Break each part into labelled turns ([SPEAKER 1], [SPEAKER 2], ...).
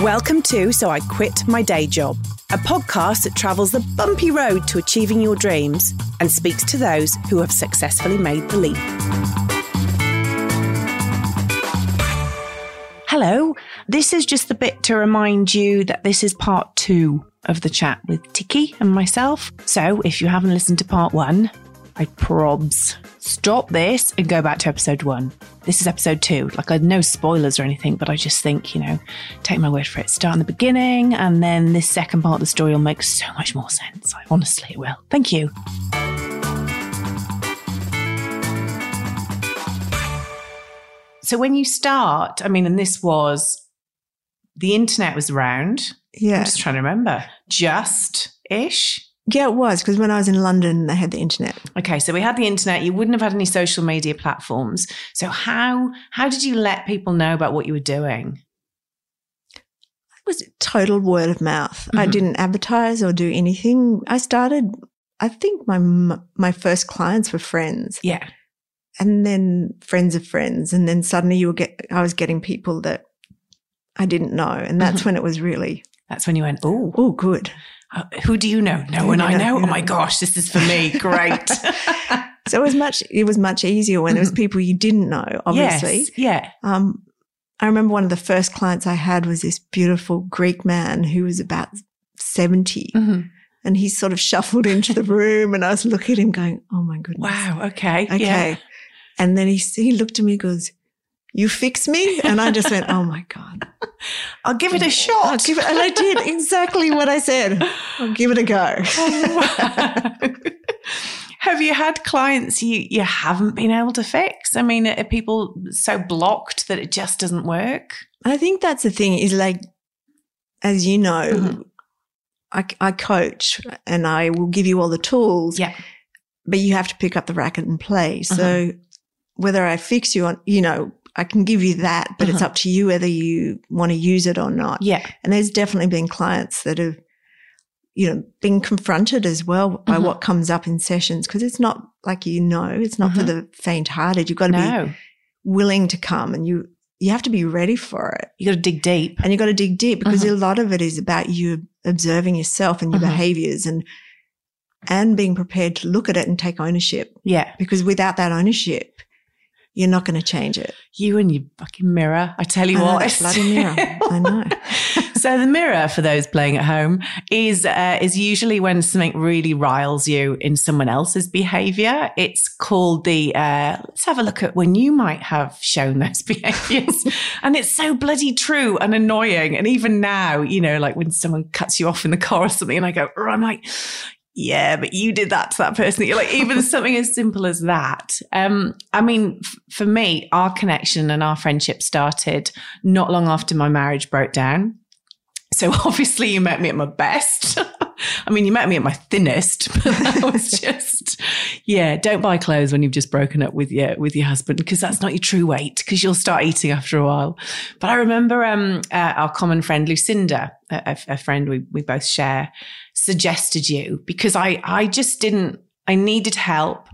[SPEAKER 1] Welcome to So I Quit My Day Job, a podcast that travels the bumpy road to achieving your dreams and speaks to those who have successfully made the leap. Hello, this is just the bit to remind you that this is part two of the chat with Tikki and myself. So if you haven't listened to part one, I probs stop this and go back to episode one. This is episode two. Like, I no spoilers or anything, but I just think, you know, take my word for it. Start in the beginning, and then this second part of the story will make so much more sense. I, honestly, it will. Thank you. So, when you start, I mean, and this was the internet was around.
[SPEAKER 2] Yeah.
[SPEAKER 1] I'm just trying to remember. Just ish.
[SPEAKER 2] Yeah, it was because when I was in London, they had the internet.
[SPEAKER 1] Okay, so we had the internet. You wouldn't have had any social media platforms. So how how did you let people know about what you were doing?
[SPEAKER 2] It was total word of mouth. I
[SPEAKER 1] Mhm.
[SPEAKER 2] didn't advertise or do anything. I started. I think my my first clients were friends,
[SPEAKER 1] Yeah.
[SPEAKER 2] and then friends of friends, and then suddenly you were get. I was getting people that I didn't know, and that's
[SPEAKER 1] Mhm.
[SPEAKER 2] when it was really
[SPEAKER 1] That's when you went, oh,
[SPEAKER 2] oh good.
[SPEAKER 1] Who do you know? No one I
[SPEAKER 2] know?
[SPEAKER 1] know. Oh my gosh, this is for me. Great.
[SPEAKER 2] So it was much. It was much easier when there was
[SPEAKER 1] Mhm.
[SPEAKER 2] people you didn't know. Obviously,
[SPEAKER 1] Yes. Yeah.
[SPEAKER 2] Um, I remember one of the first clients I had was this beautiful Greek man who was about 70
[SPEAKER 1] Mhm.
[SPEAKER 2] and he sort of shuffled into the room and I was looking at him going, Oh my goodness.
[SPEAKER 1] Wow. Okay.
[SPEAKER 2] Okay.
[SPEAKER 1] Yeah.
[SPEAKER 2] And then he, he looked at me and goes, you fix me? And I just went, Oh my God.
[SPEAKER 1] I'll give it a shot.
[SPEAKER 2] I'll give it, and I did exactly what I said. I'll give it a go.
[SPEAKER 1] Oh, wow. Have you had clients you, you haven't been able to fix? I mean, are people so blocked that it just doesn't work?
[SPEAKER 2] I think that's the thing is like, as you know,
[SPEAKER 1] Mhm.
[SPEAKER 2] I, I coach and I will give you all the tools.
[SPEAKER 1] Yeah.
[SPEAKER 2] But you have to pick up the racket and play.
[SPEAKER 1] Uh-huh.
[SPEAKER 2] So whether I fix you on, you know, I can give you that, but it's
[SPEAKER 1] Uh-huh.
[SPEAKER 2] up to you whether you want to use it or not.
[SPEAKER 1] Yeah.
[SPEAKER 2] And there's definitely been clients that have, you know, been confronted as well by
[SPEAKER 1] Mhm.
[SPEAKER 2] what comes up in sessions because it's not like you know, it's not for
[SPEAKER 1] Mhm.
[SPEAKER 2] the faint hearted. You've got to be willing to come and you, you have to be ready for it.
[SPEAKER 1] You got to dig deep.
[SPEAKER 2] And you got to dig deep because
[SPEAKER 1] Mhm.
[SPEAKER 2] a lot of it is about you observing yourself and your
[SPEAKER 1] Mhm.
[SPEAKER 2] behaviors and, and being prepared to look at it and take ownership
[SPEAKER 1] Yeah.
[SPEAKER 2] because without that ownership, you're not going to change it.
[SPEAKER 1] You and your fucking mirror. I tell you
[SPEAKER 2] I know,
[SPEAKER 1] what.
[SPEAKER 2] that bloody mirror. I know.
[SPEAKER 1] so the mirror, for those playing at home, is uh, is usually when something really riles you in someone else's behaviour. It's called the. Uh, let's have a look at when you might have shown those behaviours, and it's so bloody true and annoying. And even now, you know, like when someone cuts you off in the car or something, and I go, I'm like. Yeah, but you did that to that person. You're like, even something as simple as that. Um, I mean, f- for me, our connection and our friendship started not long after my marriage broke down. So obviously you met me at my best. I mean, you met me at my thinnest, but that was just, yeah, don't buy clothes when you've just broken up with your, with your husband because that's not your true weight because you'll start eating after a while. But I remember, um, uh, our common friend Lucinda, a, a- a friend we, we both share, suggested you because I, I just didn't, I needed help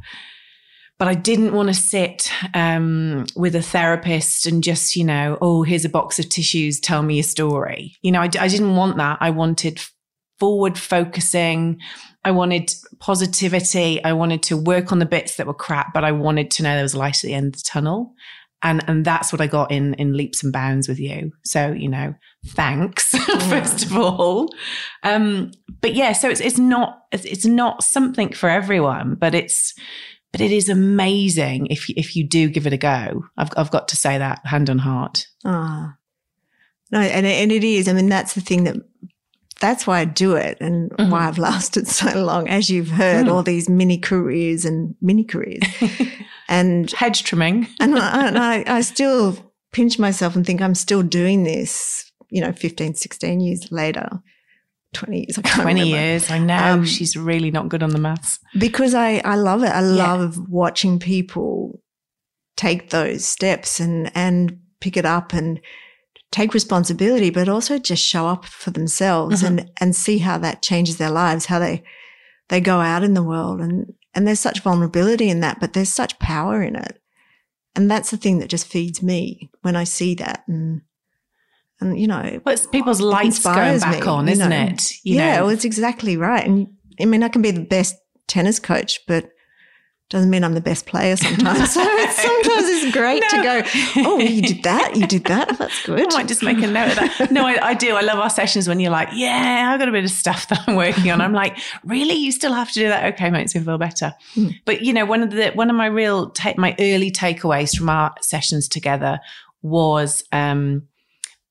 [SPEAKER 1] but I didn't want to sit um, with a therapist and just, you know, oh, here's a box of tissues, tell me a story. You know, I, I didn't want that. I wanted forward focusing. I wanted positivity. I wanted to work on the bits that were crap, but I wanted to know there was light at the end of the tunnel. And, and that's what I got in, in leaps and bounds with you. So, you know, thanks, first of all. Um, but yeah, so it's, it's not, it's, not something for everyone, but it's, but it is amazing if you, if you do give it a go. I've I've got to say that hand on heart.
[SPEAKER 2] Ah, no, and it- and it is. I mean, that's the thing that that's why I do it, and
[SPEAKER 1] Mhm.
[SPEAKER 2] why I've lasted so long. As you've heard,
[SPEAKER 1] Mm.
[SPEAKER 2] all these mini careers and mini careers, and
[SPEAKER 1] Hedge trimming.
[SPEAKER 2] and I, and I, I still pinch myself and think I'm still doing this. You know, 15, 16 years later, 20 years. I can't
[SPEAKER 1] 20
[SPEAKER 2] remember.
[SPEAKER 1] years. I know.
[SPEAKER 2] Um,
[SPEAKER 1] She's really not good on the maths.
[SPEAKER 2] because I, I love it. I
[SPEAKER 1] Yeah.
[SPEAKER 2] love watching people take those steps and, and pick it up and take responsibility, but also just show up for themselves
[SPEAKER 1] Mhm.
[SPEAKER 2] and, and see how that changes their lives, how they, they go out in the world. And, and there's such vulnerability in that, but there's such power in it. And that's the thing that just feeds me when I see that. And, and you know,
[SPEAKER 1] well, it's people's lights going back me, on, isn't know. it?
[SPEAKER 2] You yeah, know? well, it's exactly right. And I mean, I can be the best tennis coach, but doesn't mean I'm the best player sometimes. so sometimes it's great no. to go, oh, you did that, you did that. That's good.
[SPEAKER 1] I might just make a note of that. No, I, I, do. I love our sessions when you're like, yeah, I've got a bit of stuff that I'm working on. I'm like, really? You still have to do that? Okay, makes me feel better. Mm. But you know, one of the one of my real my early takeaways from our sessions together was um,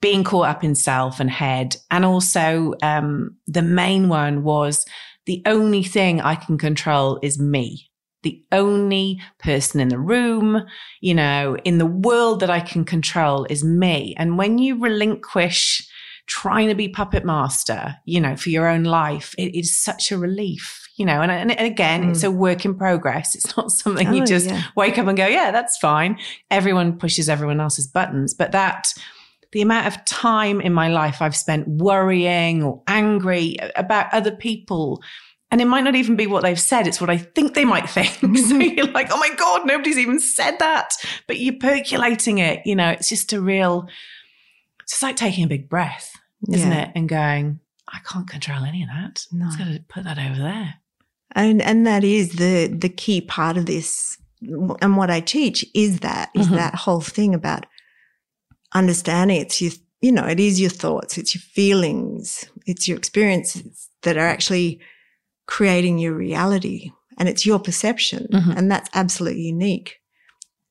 [SPEAKER 1] being caught up in self and head, and also um, the main one was the only thing I can control is me the only person in the room, you know, in the world that I can control is me. And when you relinquish trying to be puppet master, you know, for your own life, it is such a relief, you know, and, and again, mm. it's a work in progress. It's not something oh, you just yeah. wake up and go, yeah, that's fine. Everyone pushes everyone else's buttons, but that, the amount of time in my life I've spent worrying or angry about other people and it might not even be what they've said, it's what I think they might think. so you're like, oh my God, nobody's even said that. But you're percolating it. You know, it's just a real, it's just like taking a big breath, isn't yeah. it? And going, I can't control any of that. No. I've got to put that over there.
[SPEAKER 2] And and that is the the key part of this. And what I teach is that is mm-hmm. that whole thing about understanding it's your you know, it is your thoughts, it's your feelings, it's your experiences that are actually creating your reality and it's your perception. Mm-hmm. And that's absolutely unique.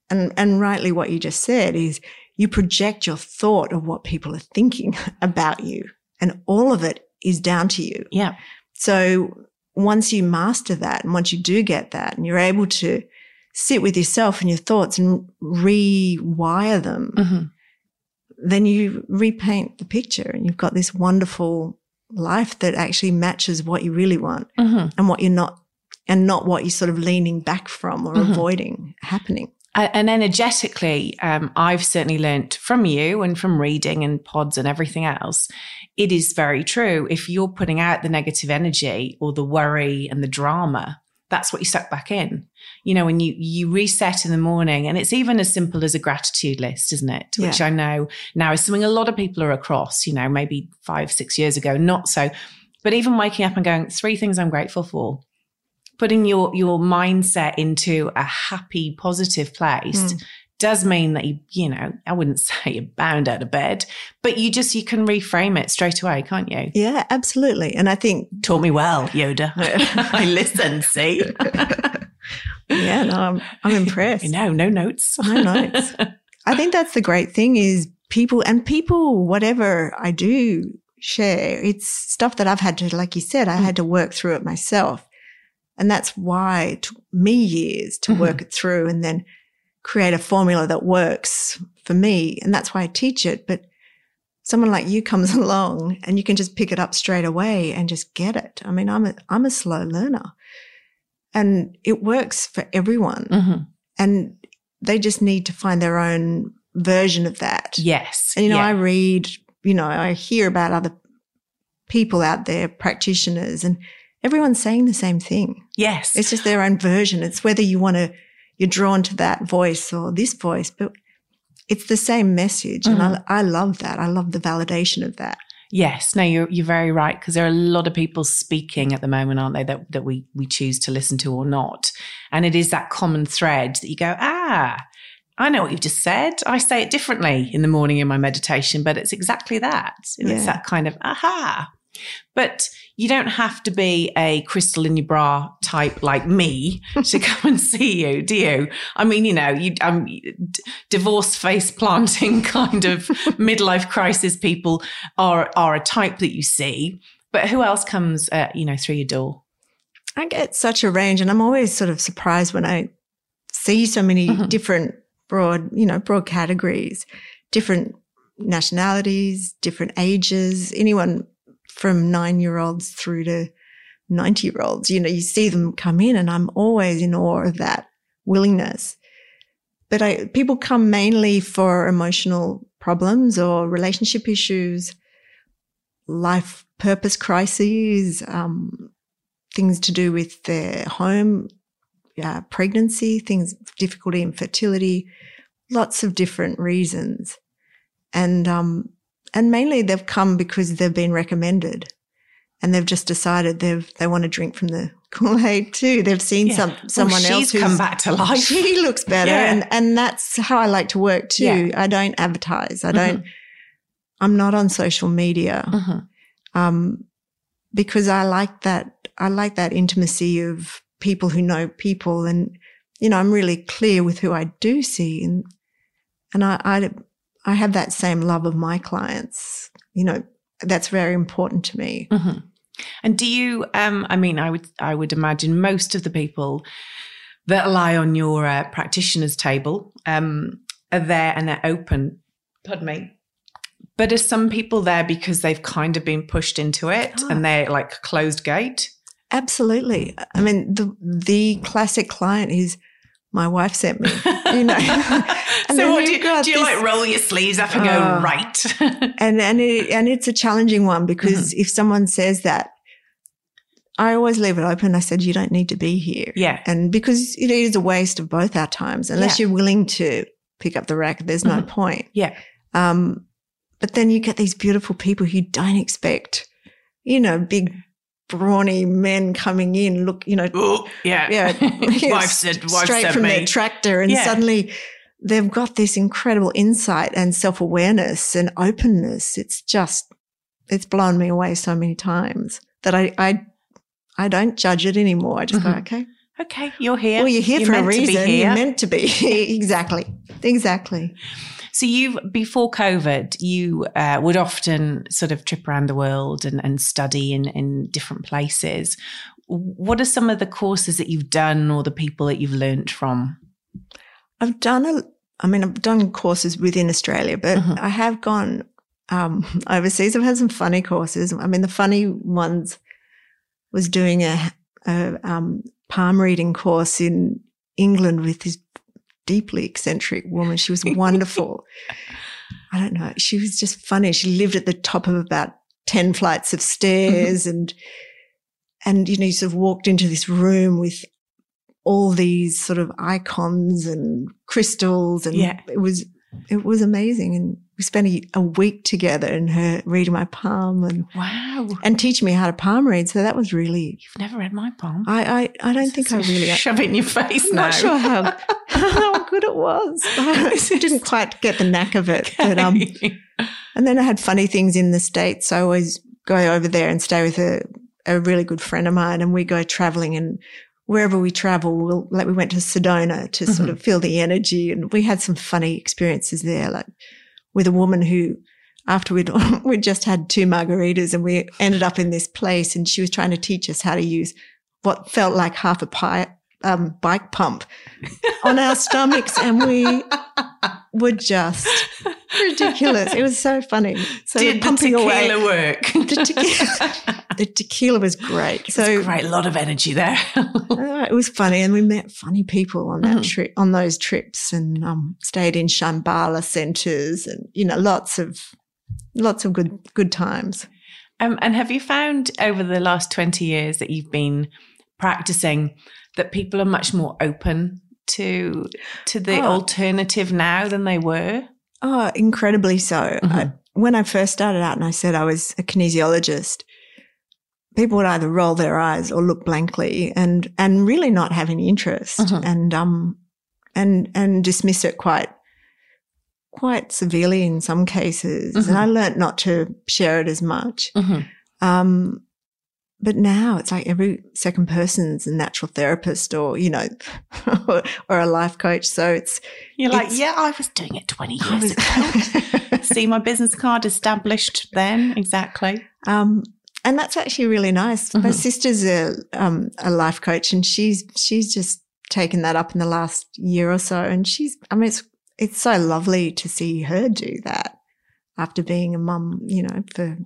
[SPEAKER 2] And, and rightly what you just said is you project your thought of what people are thinking about you and all of it is down to you.
[SPEAKER 1] Yeah.
[SPEAKER 2] So once you master that and once you do get that and you're able to sit with yourself and your thoughts and rewire them, mm-hmm. then you repaint the picture and you've got this wonderful life that actually matches what you really want mm-hmm. and what you're not, and not what you're sort of leaning back from or mm-hmm. avoiding happening.
[SPEAKER 1] And energetically, um, I've certainly learnt from you and from reading and pods and everything else. It is very true. If you're putting out the negative energy or the worry and the drama, that's what you suck back in. You know, when you you reset in the morning, and it's even as simple as a gratitude list, isn't it? Yeah. Which I know now is something a lot of people are across. You know, maybe five six years ago, not so. But even waking up and going, three things I'm grateful for, putting your your mindset into a happy, positive place. Mm. Does mean that you, you know, I wouldn't say you're bound out of bed, but you just, you can reframe it straight away, can't you?
[SPEAKER 2] Yeah, absolutely. And I think.
[SPEAKER 1] Taught me well, Yoda. I listened, see?
[SPEAKER 2] yeah, no, I'm, I'm impressed.
[SPEAKER 1] No, no notes.
[SPEAKER 2] no notes. I think that's the great thing is people and people, whatever I do share, it's stuff that I've had to, like you said, I had to work through it myself. And that's why it took me years to mm-hmm. work it through and then create a formula that works for me. And that's why I teach it. But someone like you comes along and you can just pick it up straight away and just get it. I mean, I'm a, I'm a slow learner and it works for everyone. Mm-hmm. And they just need to find their own version of that.
[SPEAKER 1] Yes.
[SPEAKER 2] And, you know, yeah. I read, you know, I hear about other people out there, practitioners, and everyone's saying the same thing.
[SPEAKER 1] Yes.
[SPEAKER 2] It's just their own version. It's whether you want to, you're drawn to that voice or this voice, but it's the same message. Mm-hmm. And I, I love that. I love the validation of that.
[SPEAKER 1] Yes, no, you're you're very right because there are a lot of people speaking at the moment, aren't they? That that we we choose to listen to or not, and it is that common thread that you go, ah, I know what you've just said. I say it differently in the morning in my meditation, but it's exactly that. Yeah. It's that kind of aha. But you don't have to be a crystal in your bra type like me to come and see you, do you? I mean, you know, you um, d- divorce face planting kind of midlife crisis people are are a type that you see. But who else comes, uh, you know, through your door?
[SPEAKER 2] I get such a range, and I'm always sort of surprised when I see so many mm-hmm. different broad, you know, broad categories, different nationalities, different ages, anyone from nine year olds through to 90 year olds. You know, you see them come in and I'm always in awe of that willingness. But I, people come mainly for emotional problems or relationship issues, life purpose crises, um, things to do with their home, uh, pregnancy, things, difficulty in fertility, lots of different reasons. And, um, and mainly they've come because they've been recommended and they've just decided they've, they want to drink from the Kool-Aid too. They've seen
[SPEAKER 1] Yeah.
[SPEAKER 2] some, someone
[SPEAKER 1] well,
[SPEAKER 2] else who's
[SPEAKER 1] come back to life.
[SPEAKER 2] she looks better.
[SPEAKER 1] Yeah.
[SPEAKER 2] And, and that's how I like to work too.
[SPEAKER 1] Yeah.
[SPEAKER 2] I don't advertise. I don't, I'm not on social media.
[SPEAKER 1] Mhm.
[SPEAKER 2] Um, because I like that, I like that intimacy of people who know people and, you know, I'm really clear with who I do see and, and I, I, I have that same love of my clients. You know, that's very important to me.
[SPEAKER 1] Mhm. And do you? Um, I mean, I would, I would imagine most of the people that lie on your uh, practitioner's table um, are there and they're open. Pardon me. But are some people there because they've kind of been pushed into it
[SPEAKER 2] Ah.
[SPEAKER 1] and they're like closed gate?
[SPEAKER 2] Absolutely. I mean, the, the classic client is my wife sent me, you know.
[SPEAKER 1] So what, do, you, do you like roll your sleeves up and
[SPEAKER 2] Oh.
[SPEAKER 1] go right?
[SPEAKER 2] and and it, and it's a challenging one because
[SPEAKER 1] Mm-hmm.
[SPEAKER 2] if someone says that, I always leave it open. I said you don't need to be here,
[SPEAKER 1] yeah.
[SPEAKER 2] and because it is a waste of both our times unless
[SPEAKER 1] Yeah.
[SPEAKER 2] you're willing to pick up the racket. There's no
[SPEAKER 1] Mhm.
[SPEAKER 2] point.
[SPEAKER 1] Yeah.
[SPEAKER 2] Um, but then you get these beautiful people who don't expect, you know, big brawny men coming in. Look, you know,
[SPEAKER 1] yeah.
[SPEAKER 2] yeah,
[SPEAKER 1] wife said, wife
[SPEAKER 2] straight
[SPEAKER 1] said
[SPEAKER 2] from
[SPEAKER 1] me.
[SPEAKER 2] their tractor, and
[SPEAKER 1] Yeah.
[SPEAKER 2] suddenly they've got this incredible insight and self awareness and openness. It's just, it's blown me away so many times that I, I, I don't judge it anymore. I just go,
[SPEAKER 1] Mhm.
[SPEAKER 2] okay,
[SPEAKER 1] okay, you're here.
[SPEAKER 2] well, you're here for a
[SPEAKER 1] meant to be
[SPEAKER 2] reason. You're meant to be. exactly, exactly.
[SPEAKER 1] So you, before COVID, you uh, would often sort of trip around the world and, and study in, in different places. What are some of the courses that you've done or the people that you've learnt from?
[SPEAKER 2] I've done a, I mean, I've done courses within Australia, but
[SPEAKER 1] Mhm.
[SPEAKER 2] I have gone um, overseas. I've had some funny courses. I mean, the funny ones was doing a, a um, palm reading course in England with this deeply eccentric woman. She was wonderful. I don't know. She was just funny. She lived at the top of about 10 flights of stairs mm-hmm. and, and, you know, you sort of walked into this room with all these sort of icons and crystals and
[SPEAKER 1] Yeah.
[SPEAKER 2] it was, it was amazing. And we spent a, a week together and her reading my palm and,
[SPEAKER 1] Wow.
[SPEAKER 2] and teaching me how to palm read. So that was really,
[SPEAKER 1] You've never read my palm.
[SPEAKER 2] I, I, I don't think I really,
[SPEAKER 1] Shove it in your face
[SPEAKER 2] I'm
[SPEAKER 1] now.
[SPEAKER 2] not sure how, how good it was. I didn't quite get the knack of it, but, um, and then I had funny things in the States. So I always go over there and stay with a, a really good friend of mine and we go traveling and wherever we travel, we'll, like we went to Sedona to sort of feel the energy and we had some funny experiences there, like with a woman who after we'd, we'd just had two margaritas and we ended up in this place and she was trying to teach us how to use what felt like half a pie, um, bike pump on our stomachs and we were just ridiculous. It was so funny. So
[SPEAKER 1] Did the tequila
[SPEAKER 2] away.
[SPEAKER 1] work?
[SPEAKER 2] The tequila, the tequila was great. So
[SPEAKER 1] It's great, a lot of energy there.
[SPEAKER 2] uh, it was funny, and we met funny people on that
[SPEAKER 1] Mhm.
[SPEAKER 2] trip, on those trips, and um, stayed in Shambhala centres, and you know, lots of lots of good good times.
[SPEAKER 1] Um, and have you found over the last 20 years that you've been practicing that people are much more open to to the
[SPEAKER 2] Oh.
[SPEAKER 1] alternative now than they were?
[SPEAKER 2] Oh, incredibly so.
[SPEAKER 1] Mhm.
[SPEAKER 2] I, when I first started out, and I said I was a kinesiologist. People would either roll their eyes or look blankly, and and really not have any interest,
[SPEAKER 1] Mhm.
[SPEAKER 2] and um, and and dismiss it quite quite severely in some cases.
[SPEAKER 1] Mhm.
[SPEAKER 2] And I learnt not to share it as much.
[SPEAKER 1] Mhm.
[SPEAKER 2] Um, but now it's like every second person's a natural therapist or, you know, or a life coach. So it's,
[SPEAKER 1] You're like, yeah, I was doing it 20 years ago. See my business card established then, exactly.
[SPEAKER 2] um, and that's actually really nice. My
[SPEAKER 1] Mhm.
[SPEAKER 2] sister's a, um, a life coach and she's, she's just taken that up in the last year or so. And she's, I mean, it's, it's so lovely to see her do that after being a mum, you know, for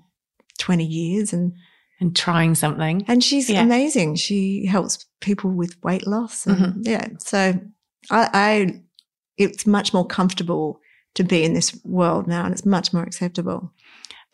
[SPEAKER 2] 20 years and,
[SPEAKER 1] And trying something.
[SPEAKER 2] And she's
[SPEAKER 1] Yeah.
[SPEAKER 2] amazing. She helps people with weight loss. And
[SPEAKER 1] Mhm.
[SPEAKER 2] Yeah. So I, I, it's much more comfortable to be in this world now and it's much more acceptable.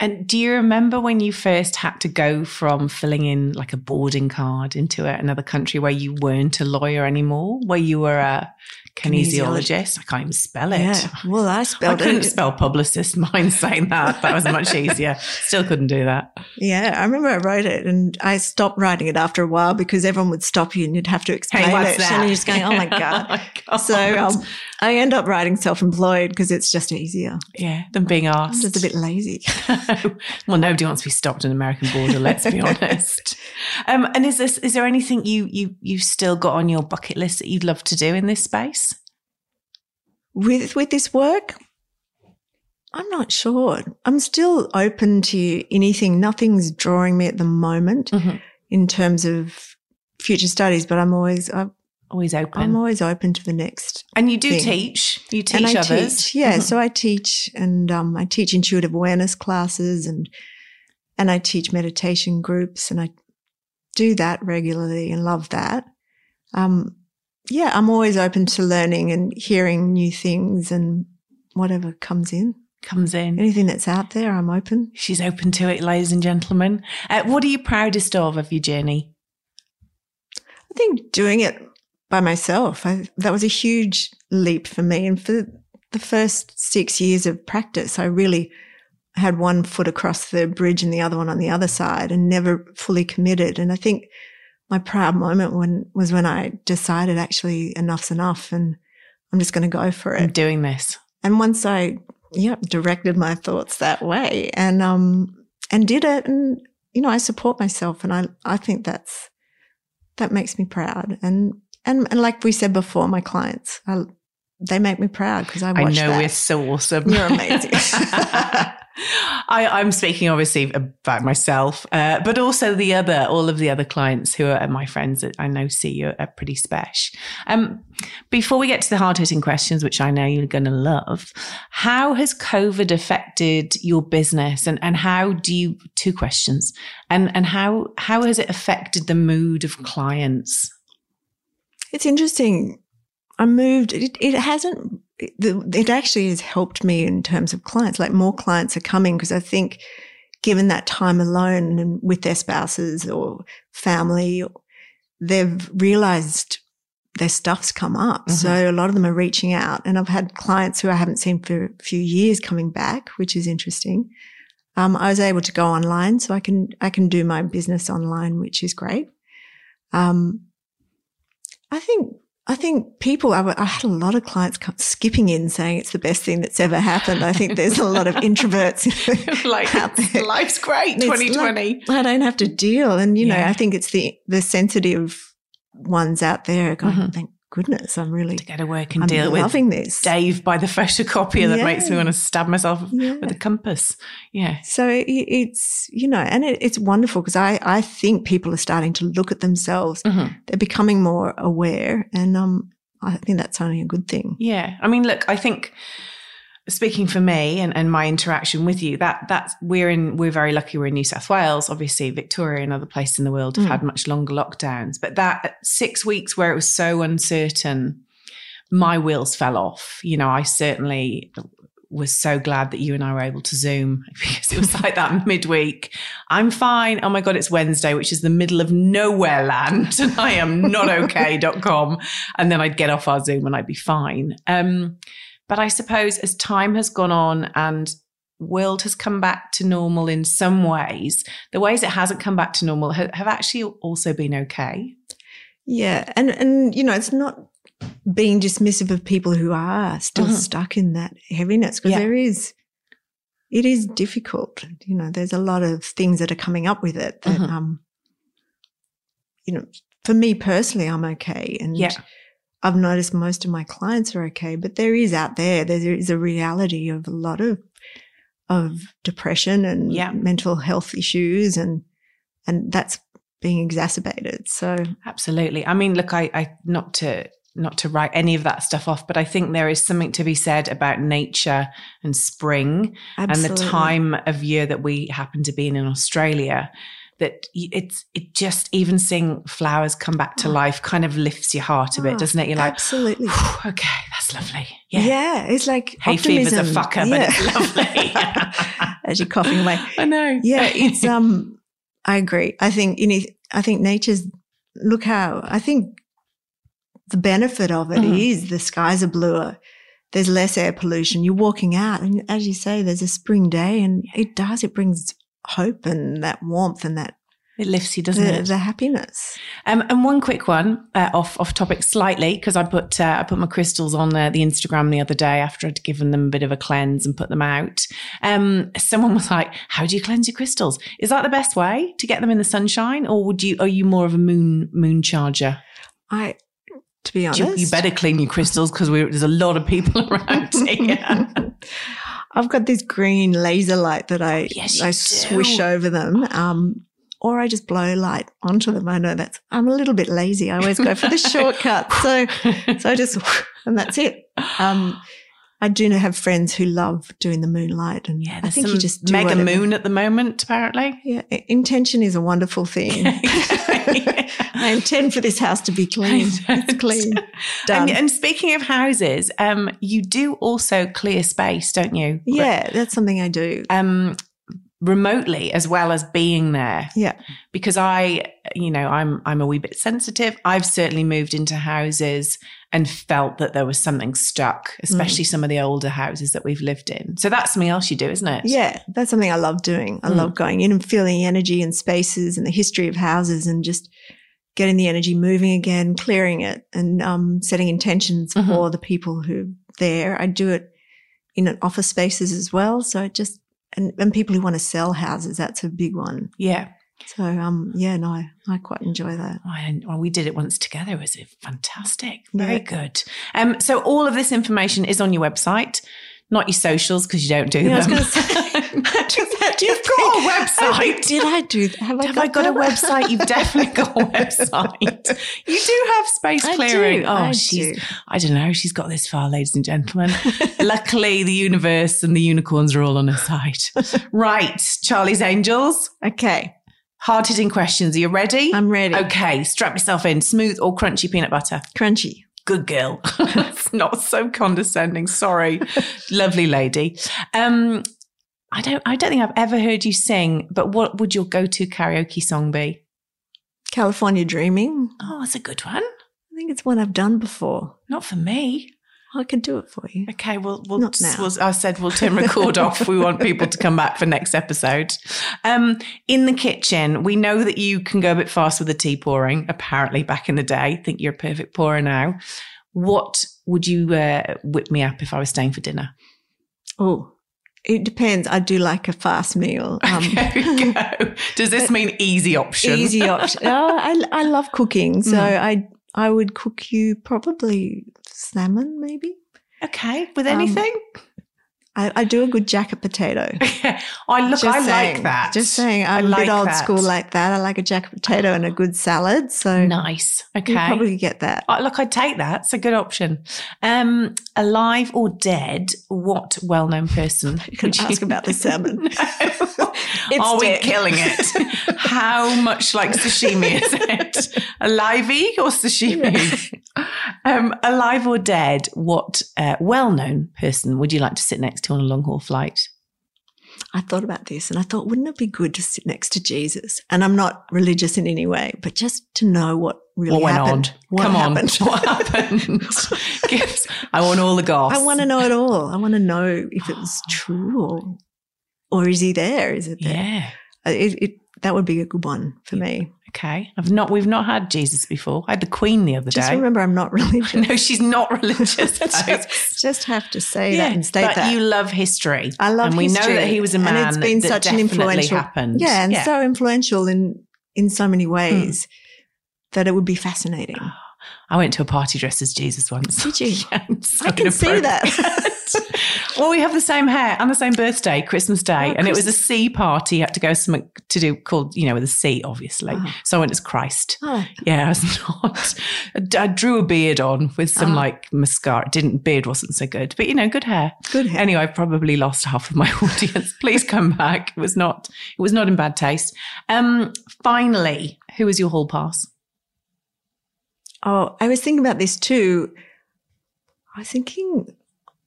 [SPEAKER 1] And do you remember when you first had to go from filling in like a boarding card into another country where you weren't a lawyer anymore, where you were a kinesiologist? I can't even spell it.
[SPEAKER 2] Yeah. Well, I spelled I
[SPEAKER 1] couldn't
[SPEAKER 2] it.
[SPEAKER 1] spell publicist. Mine saying that. That was much easier. Still couldn't do that.
[SPEAKER 2] Yeah, I remember I wrote it and I stopped writing it after a while because everyone would stop you and you'd have to explain
[SPEAKER 1] what's
[SPEAKER 2] it.
[SPEAKER 1] that?
[SPEAKER 2] And you're just going, oh my God.
[SPEAKER 1] Oh my God.
[SPEAKER 2] So um, I end up writing self-employed because it's just easier.
[SPEAKER 1] yeah, than being
[SPEAKER 2] I'm
[SPEAKER 1] asked.
[SPEAKER 2] just a bit lazy.
[SPEAKER 1] well, nobody wants to be stopped at an American border. Let's be honest. Um, and is this is there anything you you you've still got on your bucket list that you'd love to do in this space?
[SPEAKER 2] With with this work, I'm not sure. I'm still open to anything. Nothing's drawing me at the moment
[SPEAKER 1] Mhm.
[SPEAKER 2] in terms of future studies, but I'm always I'm,
[SPEAKER 1] Always open.
[SPEAKER 2] I'm always open to the next.
[SPEAKER 1] and you do
[SPEAKER 2] thing.
[SPEAKER 1] teach. You teach
[SPEAKER 2] and I
[SPEAKER 1] others.
[SPEAKER 2] teach, yeah.
[SPEAKER 1] Mhm.
[SPEAKER 2] So I teach, and um, I teach intuitive awareness classes, and and I teach meditation groups, and I do that regularly and love that. Um, yeah, I'm always open to learning and hearing new things and whatever comes in.
[SPEAKER 1] Comes in.
[SPEAKER 2] Anything that's out there, I'm open.
[SPEAKER 1] She's open to it, ladies and gentlemen. Uh, what are you proudest of of your journey?
[SPEAKER 2] I think doing it by myself, I, that was a huge leap for me. And for the first six years of practice, I really had one foot across the bridge and the other one on the other side and never fully committed. And I think my proud moment when was when I decided actually enough's enough and I'm just going to go for it.
[SPEAKER 1] I'm doing this.
[SPEAKER 2] And once I, yeah, directed my thoughts that way and, um, and did it and, you know, I support myself and I, I think that's, that makes me proud. And, and, and like we said before, my clients, I, they make me proud because I
[SPEAKER 1] I
[SPEAKER 2] watch
[SPEAKER 1] know
[SPEAKER 2] that.
[SPEAKER 1] we're so awesome.
[SPEAKER 2] You're amazing.
[SPEAKER 1] I, I'm speaking obviously about myself, uh, but also the other, all of the other clients who are my friends that I know see you are pretty special. Um, before we get to the hard hitting questions, which I know you're going to love, how has COVID affected your business, and and how do you? Two questions, and and how how has it affected the mood of clients?
[SPEAKER 2] It's interesting. I moved. It, it hasn't. It, it actually has helped me in terms of clients. Like more clients are coming because I think, given that time alone and with their spouses or family, they've realised their stuff's come up.
[SPEAKER 1] Mhm.
[SPEAKER 2] So a lot of them are reaching out, and I've had clients who I haven't seen for a few years coming back, which is interesting. Um, I was able to go online, so I can I can do my business online, which is great. Um, I think I think people. I, I had a lot of clients come, skipping in saying it's the best thing that's ever happened. I think there's a lot of introverts
[SPEAKER 1] like
[SPEAKER 2] out there.
[SPEAKER 1] life's great,
[SPEAKER 2] It's
[SPEAKER 1] 2020.
[SPEAKER 2] I don't have to deal, and you know,
[SPEAKER 1] Yeah.
[SPEAKER 2] I think it's the the sensitive ones out there going,
[SPEAKER 1] Mhm.
[SPEAKER 2] "Thank goodness, I'm really
[SPEAKER 1] to go to work and
[SPEAKER 2] I'm
[SPEAKER 1] deal with
[SPEAKER 2] loving this."
[SPEAKER 1] Dave by the photocopier that makes me want to stab myself
[SPEAKER 2] Yeah.
[SPEAKER 1] with a compass. Yeah.
[SPEAKER 2] So it, it's you know, and it, it's wonderful because I I think people are starting to look at themselves.
[SPEAKER 1] Mhm.
[SPEAKER 2] They're becoming more aware, and um, I think that's only a good thing.
[SPEAKER 1] Yeah. I mean, look, I think speaking for me and, and my interaction with you, that that's we're in we're very lucky we're in New South Wales. Obviously, Victoria and other places in the world have
[SPEAKER 2] Mm.
[SPEAKER 1] had much longer lockdowns. But that six weeks where it was so uncertain, my wheels fell off. You know, I certainly was so glad that you and I were able to Zoom because it was like that midweek. I'm fine. Oh my God, it's Wednesday, which is the middle of nowhere land. And I am not okay.com. And then I'd get off our Zoom and I'd be fine. Um, but I suppose as time has gone on and world has come back to normal in some ways, the ways it hasn't come back to normal have, have actually also been okay.
[SPEAKER 2] Yeah, and and you know, it's not being dismissive of people who are still
[SPEAKER 1] Mhm.
[SPEAKER 2] stuck in that heaviness because
[SPEAKER 1] Yeah.
[SPEAKER 2] there is, it is difficult. You know, there's a lot of things that are coming up with it that,
[SPEAKER 1] Mhm.
[SPEAKER 2] um, you know, for me personally, I'm okay, and
[SPEAKER 1] Yeah.
[SPEAKER 2] I've noticed most of my clients are okay, but there is out there, there is a reality of a lot of of depression and
[SPEAKER 1] Yeah.
[SPEAKER 2] mental health issues, and and that's being exacerbated. So
[SPEAKER 1] Absolutely. I mean, look, I, I not to not to write any of that stuff off, but I think there is something to be said about nature and spring
[SPEAKER 2] absolutely.
[SPEAKER 1] and the time of year that we happen to be in in Australia. That it's it just even seeing flowers come back to
[SPEAKER 2] Oh.
[SPEAKER 1] life kind of lifts your heart a bit,
[SPEAKER 2] Oh,
[SPEAKER 1] doesn't it? You're like,
[SPEAKER 2] absolutely.
[SPEAKER 1] Okay, that's lovely.
[SPEAKER 2] Yeah.
[SPEAKER 1] Yeah.
[SPEAKER 2] it's like
[SPEAKER 1] Hay fever's a
[SPEAKER 2] optimism.
[SPEAKER 1] fucker, but it's lovely.
[SPEAKER 2] as you're coughing away.
[SPEAKER 1] I know.
[SPEAKER 2] Yeah, it's um. I agree. I think you know. I think nature's. Look how I think the benefit of it is
[SPEAKER 1] Mhm.
[SPEAKER 2] the skies are bluer. There's less air pollution. You're walking out, and as you say, there's a spring day, and it does. It brings hope and that warmth and that
[SPEAKER 1] it lifts you, doesn't
[SPEAKER 2] the,
[SPEAKER 1] it?
[SPEAKER 2] the happiness.
[SPEAKER 1] Um, and one quick one uh, off off topic slightly because I put uh, I put my crystals on uh, the Instagram the other day after I'd given them a bit of a cleanse and put them out. Um, someone was like, "How do you cleanse your crystals? Is that the best way to get them in the sunshine, or would you are you more of a moon moon charger?
[SPEAKER 2] I, to be honest,
[SPEAKER 1] You, you better clean your crystals because there's a lot of people around here.
[SPEAKER 2] I've got this green laser light that I
[SPEAKER 1] Yes,
[SPEAKER 2] I
[SPEAKER 1] do.
[SPEAKER 2] swish over them, um, or I just blow light onto them. I know that's I'm a little bit lazy. I always go for the shortcut, so so I just and that's it. Um, I do know have friends who love doing the moonlight, and
[SPEAKER 1] yeah,
[SPEAKER 2] I think you just do
[SPEAKER 1] mega
[SPEAKER 2] whatever.
[SPEAKER 1] moon at the moment, apparently.
[SPEAKER 2] Yeah, intention is a wonderful thing. I intend for this house to be clean. It's clean. Done.
[SPEAKER 1] And, and speaking of houses, um, you do also clear space, don't you?
[SPEAKER 2] yeah, that's something I do.
[SPEAKER 1] Um, remotely as well as being there.
[SPEAKER 2] Yeah.
[SPEAKER 1] Because I, you know, I'm I'm a wee bit sensitive. I've certainly moved into houses and felt that there was something stuck, especially some of the older houses that we've lived in. So that's something else you do, isn't it?
[SPEAKER 2] Yeah, that's something I love doing. I
[SPEAKER 1] Mm.
[SPEAKER 2] love going in and feeling the energy and spaces and the history of houses and just getting the energy moving again, clearing it and um, setting intentions
[SPEAKER 1] Mhm.
[SPEAKER 2] for the people who are there. I do it in an office spaces as well. So it just, and, and people who want to sell houses, that's a big one.
[SPEAKER 1] Yeah.
[SPEAKER 2] So, um, yeah, no, I, I quite enjoy that.
[SPEAKER 1] Oh, and- well, we did it once together. It was fantastic. Very
[SPEAKER 2] Yeah.
[SPEAKER 1] good. Um, so all of this information is on your website, not your socials because you don't do
[SPEAKER 2] Yeah, I was
[SPEAKER 1] them.
[SPEAKER 2] going to say, just had to
[SPEAKER 1] You've got a website.
[SPEAKER 2] Did I do that? Have I
[SPEAKER 1] Have
[SPEAKER 2] got,
[SPEAKER 1] I got a website? You've definitely got a website. You do have space
[SPEAKER 2] I
[SPEAKER 1] clearing.
[SPEAKER 2] do,
[SPEAKER 1] oh,
[SPEAKER 2] I
[SPEAKER 1] she's,
[SPEAKER 2] do.
[SPEAKER 1] I don't know. She's got this far, ladies and gentlemen. Luckily, the universe and the unicorns are all on her side. Right, Charlie's Angels.
[SPEAKER 2] Okay,
[SPEAKER 1] Hard hitting questions. Are you ready?
[SPEAKER 2] I'm ready.
[SPEAKER 1] Okay, strap yourself in. Smooth or crunchy peanut butter?
[SPEAKER 2] Crunchy.
[SPEAKER 1] Good girl. it's not so condescending. Sorry. Lovely lady. Um, I don't I don't think I've ever heard you sing, but what would your go-to karaoke song be?
[SPEAKER 2] California Dreaming.
[SPEAKER 1] Oh, that's a good one.
[SPEAKER 2] I think it's one I've done before.
[SPEAKER 1] Not for me.
[SPEAKER 2] I can do it for you.
[SPEAKER 1] Okay, well, we'll,
[SPEAKER 2] Not now.
[SPEAKER 1] we'll I said we'll turn record off. We want people to come back for next episode. Um, in the kitchen, we know that you can go a bit fast with the tea pouring. Apparently, back in the day, think you're a perfect pourer now. What would you uh, whip me up if I was staying for dinner?
[SPEAKER 2] Oh, it depends. I do like a fast meal. Um,
[SPEAKER 1] we go. Does this mean easy option?
[SPEAKER 2] easy option. Oh, I, I love cooking. So
[SPEAKER 1] Mm.
[SPEAKER 2] I, I would cook you probably salmon, maybe.
[SPEAKER 1] Okay, with
[SPEAKER 2] Um,
[SPEAKER 1] anything?
[SPEAKER 2] I, I do a good jacket potato.
[SPEAKER 1] I look.
[SPEAKER 2] Just
[SPEAKER 1] I
[SPEAKER 2] saying,
[SPEAKER 1] like that.
[SPEAKER 2] Just saying,
[SPEAKER 1] I
[SPEAKER 2] I'm a
[SPEAKER 1] like
[SPEAKER 2] bit old
[SPEAKER 1] that.
[SPEAKER 2] school like that. I like a jacket potato and a good salad. So
[SPEAKER 1] Nice.
[SPEAKER 2] you
[SPEAKER 1] Okay.
[SPEAKER 2] probably get that.
[SPEAKER 1] Oh, look, I'd take that. It's a good option. Um, alive or dead? What well-known person?
[SPEAKER 2] You can ask about the salmon.
[SPEAKER 1] No. Are we killing it? How much like sashimi is it? Alivey or sashimi? um, alive or dead? What uh, well-known person would you like to sit next to on a long haul flight?
[SPEAKER 2] I thought about this and I thought, wouldn't it be good to sit next to Jesus? And I'm not religious in any way, but just to know what really
[SPEAKER 1] what went
[SPEAKER 2] happened.
[SPEAKER 1] on?
[SPEAKER 2] What
[SPEAKER 1] Come
[SPEAKER 2] happened.
[SPEAKER 1] on, what happened? I want all the goss.
[SPEAKER 2] I want to know it all. I want to know if it was true or, or is he there? Is it there?
[SPEAKER 1] Yeah.
[SPEAKER 2] Uh, It, it, that would be a good one for me.
[SPEAKER 1] Okay. I've not. We've not had Jesus before. I had the Queen the other
[SPEAKER 2] Just
[SPEAKER 1] day.
[SPEAKER 2] Just remember, I'm not religious.
[SPEAKER 1] No, she's not religious.
[SPEAKER 2] just, just have to say that and state
[SPEAKER 1] but
[SPEAKER 2] that.
[SPEAKER 1] you love history.
[SPEAKER 2] I love
[SPEAKER 1] and we know that he was a
[SPEAKER 2] and
[SPEAKER 1] man
[SPEAKER 2] it's been
[SPEAKER 1] that
[SPEAKER 2] such an influential-
[SPEAKER 1] happened.
[SPEAKER 2] yeah, and so influential in in so many ways
[SPEAKER 1] Hmm.
[SPEAKER 2] that it would be fascinating.
[SPEAKER 1] I went to a party dressed as Jesus once.
[SPEAKER 2] Did you?
[SPEAKER 1] Yeah,
[SPEAKER 2] I can see that.
[SPEAKER 1] well, we have the same hair and the same birthday, Christmas Day,
[SPEAKER 2] Oh,
[SPEAKER 1] and it was a C party. You had to go something to do called, you know, with a C, obviously.
[SPEAKER 2] Ah.
[SPEAKER 1] So I went as Christ.
[SPEAKER 2] Oh,
[SPEAKER 1] Yeah, I was not. I drew a beard on with some
[SPEAKER 2] Ah.
[SPEAKER 1] like mascara. Didn't beard wasn't so good, but you know, good hair.
[SPEAKER 2] good hair.
[SPEAKER 1] Anyway, I probably lost half of my audience. Please come back. It was not. It was not in bad taste. Um, finally, who was your hall pass?
[SPEAKER 2] Oh, I was thinking about this too. I was thinking,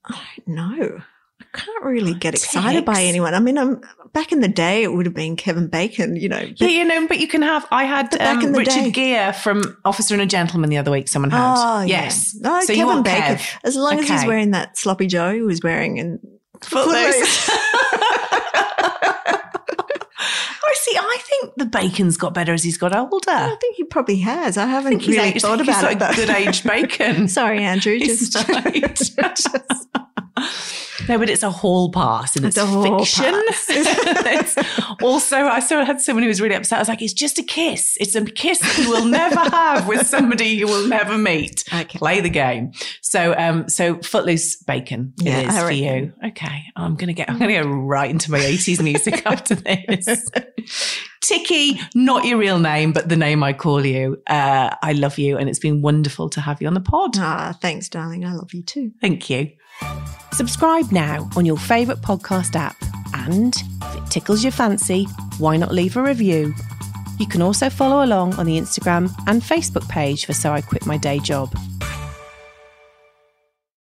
[SPEAKER 2] I don't know. I can't really get excited by anyone. I mean, I'm back in the day, it would have been Kevin Bacon, you know.
[SPEAKER 1] Yeah,
[SPEAKER 2] but-
[SPEAKER 1] you know, but you can have. I had um,
[SPEAKER 2] in the
[SPEAKER 1] Richard
[SPEAKER 2] day-
[SPEAKER 1] Gere from Officer and a Gentleman the other week. Someone had.
[SPEAKER 2] Oh,
[SPEAKER 1] yes.
[SPEAKER 2] Yeah. No,
[SPEAKER 1] so
[SPEAKER 2] Kevin Bacon.
[SPEAKER 1] Kev.
[SPEAKER 2] As long as he's wearing that sloppy Joe he was wearing in
[SPEAKER 1] Footloose. I see. I think the bacon's got better as he's got older.
[SPEAKER 2] I think he probably has. I haven't
[SPEAKER 1] he's
[SPEAKER 2] really thought
[SPEAKER 1] he's
[SPEAKER 2] about it. Though.
[SPEAKER 1] good aged bacon.
[SPEAKER 2] Sorry, Andrew. Just,
[SPEAKER 1] right. No, but it's a hall pass and it's,
[SPEAKER 2] It's
[SPEAKER 1] fiction. it's also, I saw had someone who was really upset. I was like, it's just a kiss. It's a kiss you will never have with somebody you will never meet.
[SPEAKER 2] Okay.
[SPEAKER 1] Play the game. So, um, so Footloose Bacon
[SPEAKER 2] Yeah,
[SPEAKER 1] it is for you. Okay, I'm gonna get. I'm gonna go right into my 80s music after this. Tikki, not your real name, but the name I call you. Uh, I love you, and it's been wonderful to have you on the pod.
[SPEAKER 2] ah, thanks, darling. I love you too.
[SPEAKER 1] Thank you.
[SPEAKER 3] Subscribe now on your favourite podcast app. And if it tickles your fancy, why not leave a review? You can also follow along on the Instagram and Facebook page for So I Quit My Day Job.